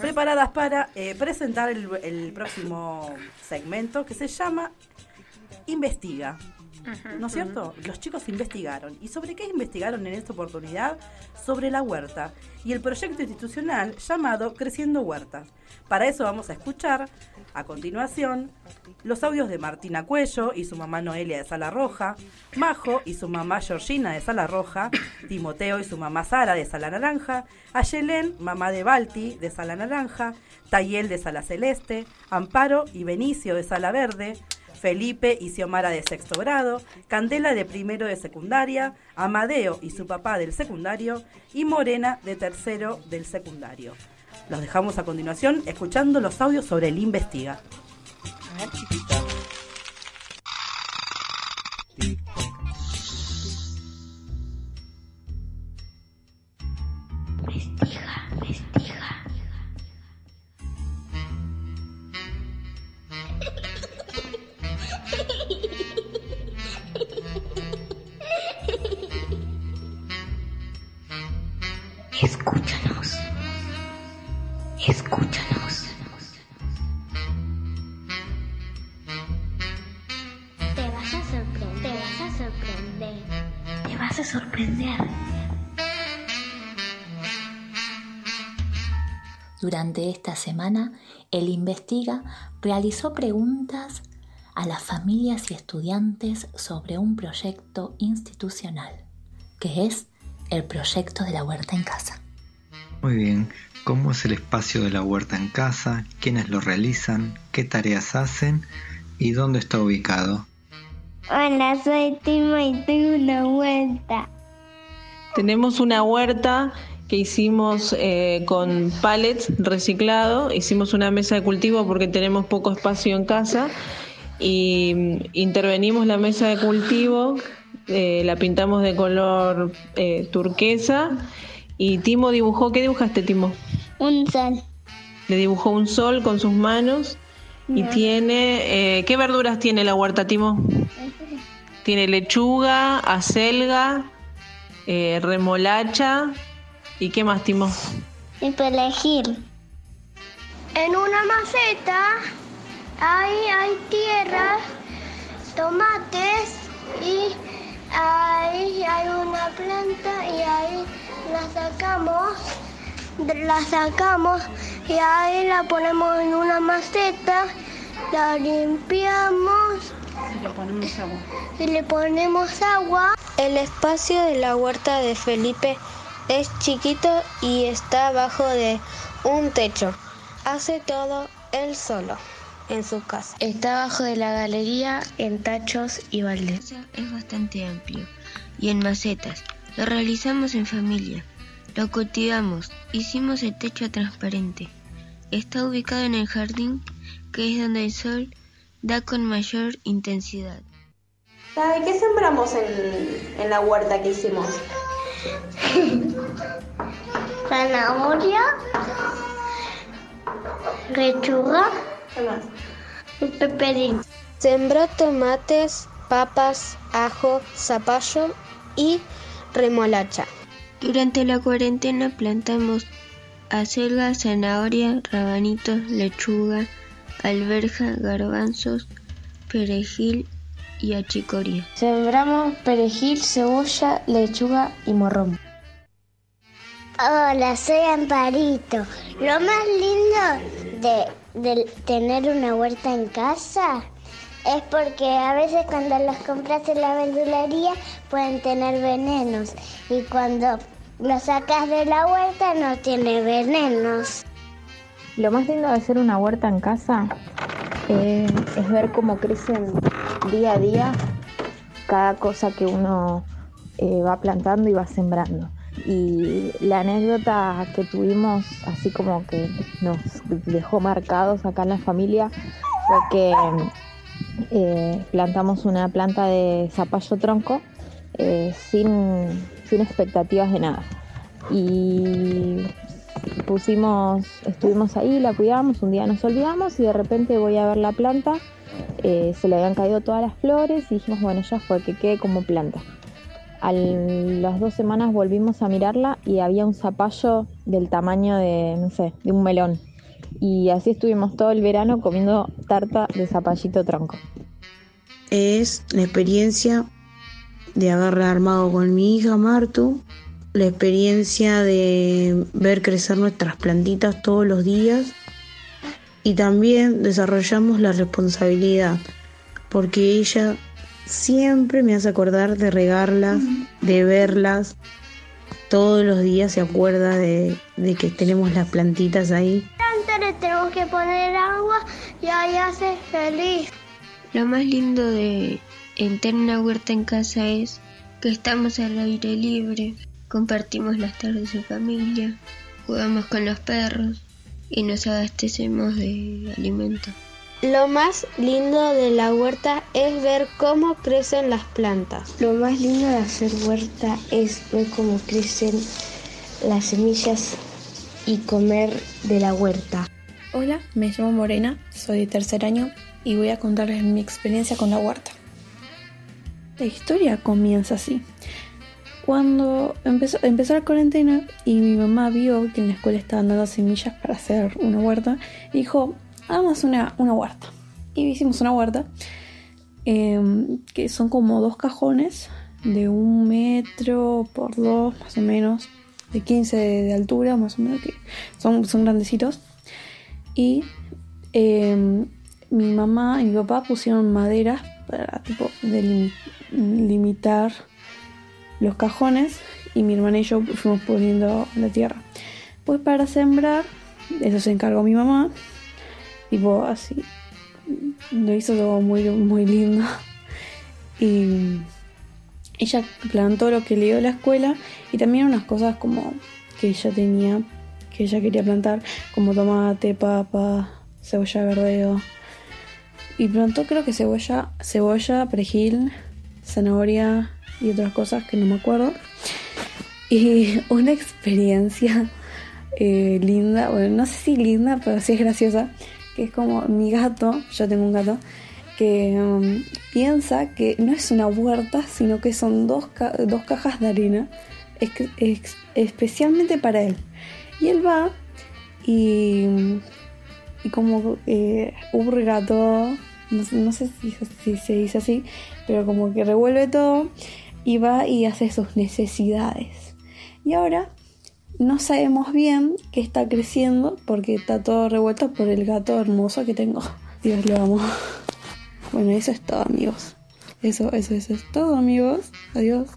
preparadas para eh, presentar el, el próximo segmento que se llama Investiga. ¿No es cierto? Los chicos investigaron. ¿Y sobre qué investigaron en esta oportunidad? Sobre la huerta y el proyecto institucional llamado Creciendo Huertas. Para eso vamos a escuchar a continuación los audios de Martina Cuello y su mamá Noelia de Sala Roja, Majo y su mamá Georgina de Sala Roja, Timoteo y su mamá Sara de Sala Naranja, Ayelén, mamá de Balti de Sala Naranja, Tayel de Sala Celeste, Amparo y Benicio de Sala Verde, Felipe y Xiomara de sexto grado, Candela de primero de secundaria, Amadeo y su papá del secundario y Morena de tercero del secundario. Los dejamos a continuación escuchando los audios sobre el Investiga. Escúchanos. Escúchanos. Te vas a sorprender. Te vas a sorprender. Te vas a sorprender. Durante esta semana, el Investiga realizó preguntas a las familias y estudiantes sobre un proyecto institucional, que es el proyecto de la huerta en casa. Muy bien, ¿cómo es el espacio de la huerta en casa? ¿Quiénes lo realizan? ¿Qué tareas hacen? ¿Y dónde está ubicado? Hola, soy Timo y tengo una huerta. Tenemos una huerta que hicimos eh, con pallets reciclado, hicimos una mesa de cultivo porque tenemos poco espacio en casa y mm, intervenimos la mesa de cultivo, eh, la pintamos de color eh, turquesa y Timo dibujó, ¿qué dibujaste Timo? Un sol. Le dibujó un sol con sus manos y tiene, eh, ¿qué verduras tiene la huerta Timo? Tiene lechuga, acelga, eh, remolacha y qué más Timo? Y perejil. En una maceta ahí hay tierra, tomates y ahí hay una planta y ahí la sacamos, la sacamos y ahí la ponemos en una maceta, la limpiamos y le ponemos agua. El espacio de la huerta de Felipe es chiquito y está abajo de un techo. Hace todo él solo en su casa. Está abajo de la galería en tachos y baldes. Es bastante amplio y en macetas. Lo realizamos en familia. Lo cultivamos. Hicimos el techo transparente. Está ubicado en el jardín, que es donde el sol da con mayor intensidad. ¿Sabe qué sembramos en, en la huerta que hicimos? Zanahoria, lechuga ¿Qué más? y peperín. Sembró tomates, papas, ajo, zapallo y remolacha. Durante la cuarentena plantamos acelga, zanahoria, rabanitos, lechuga, alberja, garbanzos, perejil y achicoria. Sembramos perejil, cebolla, lechuga y morrón. Hola, soy Amparito. Lo más lindo de, de tener una huerta en casa es porque a veces cuando los compras en la verdulería pueden tener venenos y cuando los sacas de la huerta no tiene venenos. Lo más lindo de hacer una huerta en casa eh, es ver cómo crecen día a día cada cosa que uno eh, va plantando y va sembrando. Y la anécdota que tuvimos, así como que nos dejó marcados acá en la familia, fue que eh, plantamos una planta de zapallo tronco eh, sin, sin expectativas de nada. Y pusimos, estuvimos ahí, la cuidamos, un día nos olvidamos y de repente voy a ver la planta, eh, se le habían caído todas las flores y dijimos, bueno, ya fue, que quede como planta. A las dos semanas volvimos a mirarla y había un zapallo del tamaño de, no sé, de un melón. Y así estuvimos todo el verano comiendo tarta de zapallito tronco. Es la experiencia de haberla armado con mi hija Martu, la experiencia de ver crecer nuestras plantitas todos los días y también desarrollamos la responsabilidad porque ella siempre me hace acordar de regarlas, de verlas. Todos los días se acuerda de, que tenemos las plantitas ahí. Le tenemos que poner agua y ahí hace feliz. Lo más lindo de tener una huerta en casa es que estamos al aire libre, compartimos las tardes en familia, jugamos con los perros y nos abastecemos de alimento. Lo más lindo de la huerta es ver cómo crecen las plantas. Lo más lindo de hacer huerta es ver cómo crecen las semillas y comer de la huerta. Hola, me llamo Morena, soy de tercer año y voy a contarles mi experiencia con la huerta. La historia comienza así. Cuando empezó, empezó la cuarentena y mi mamá vio que en la escuela estaban dando semillas para hacer una huerta, dijo, hagamos una, una huerta. Y hicimos una huerta em, que son como dos cajones de un metro por dos, más o menos, de 15 de, altura, más o menos, que son, son grandecitos. Y em, mi mamá y mi papá pusieron maderas para tipo limitar los cajones y mi hermana y yo fuimos poniendo la tierra. Pues para sembrar, eso se encargó mi mamá Tipo así. Lo hizo todo muy, muy lindo. Y ella plantó lo que le dio la escuela y también unas cosas como que ella tenía, que ella quería plantar, como tomate, papa, cebolla verdeo. Y plantó creo que cebolla, cebolla, perejil, zanahoria y otras cosas que no me acuerdo. Y una experiencia eh, linda, bueno, no sé si linda, pero sí es graciosa, que es como mi gato, yo tengo un gato, que um, piensa que no es una huerta, sino que son dos, dos cajas de arena especialmente para él. Y él va y, y como eh, hurga todo, no, sé si, si, se dice así, pero como que revuelve todo y va y hace sus necesidades. Y ahora no sabemos bien qué está creciendo porque está todo revuelto por el gato hermoso que tengo. Dios lo amo. Bueno, eso es todo, amigos. Eso, eso, eso es todo, amigos. Adiós.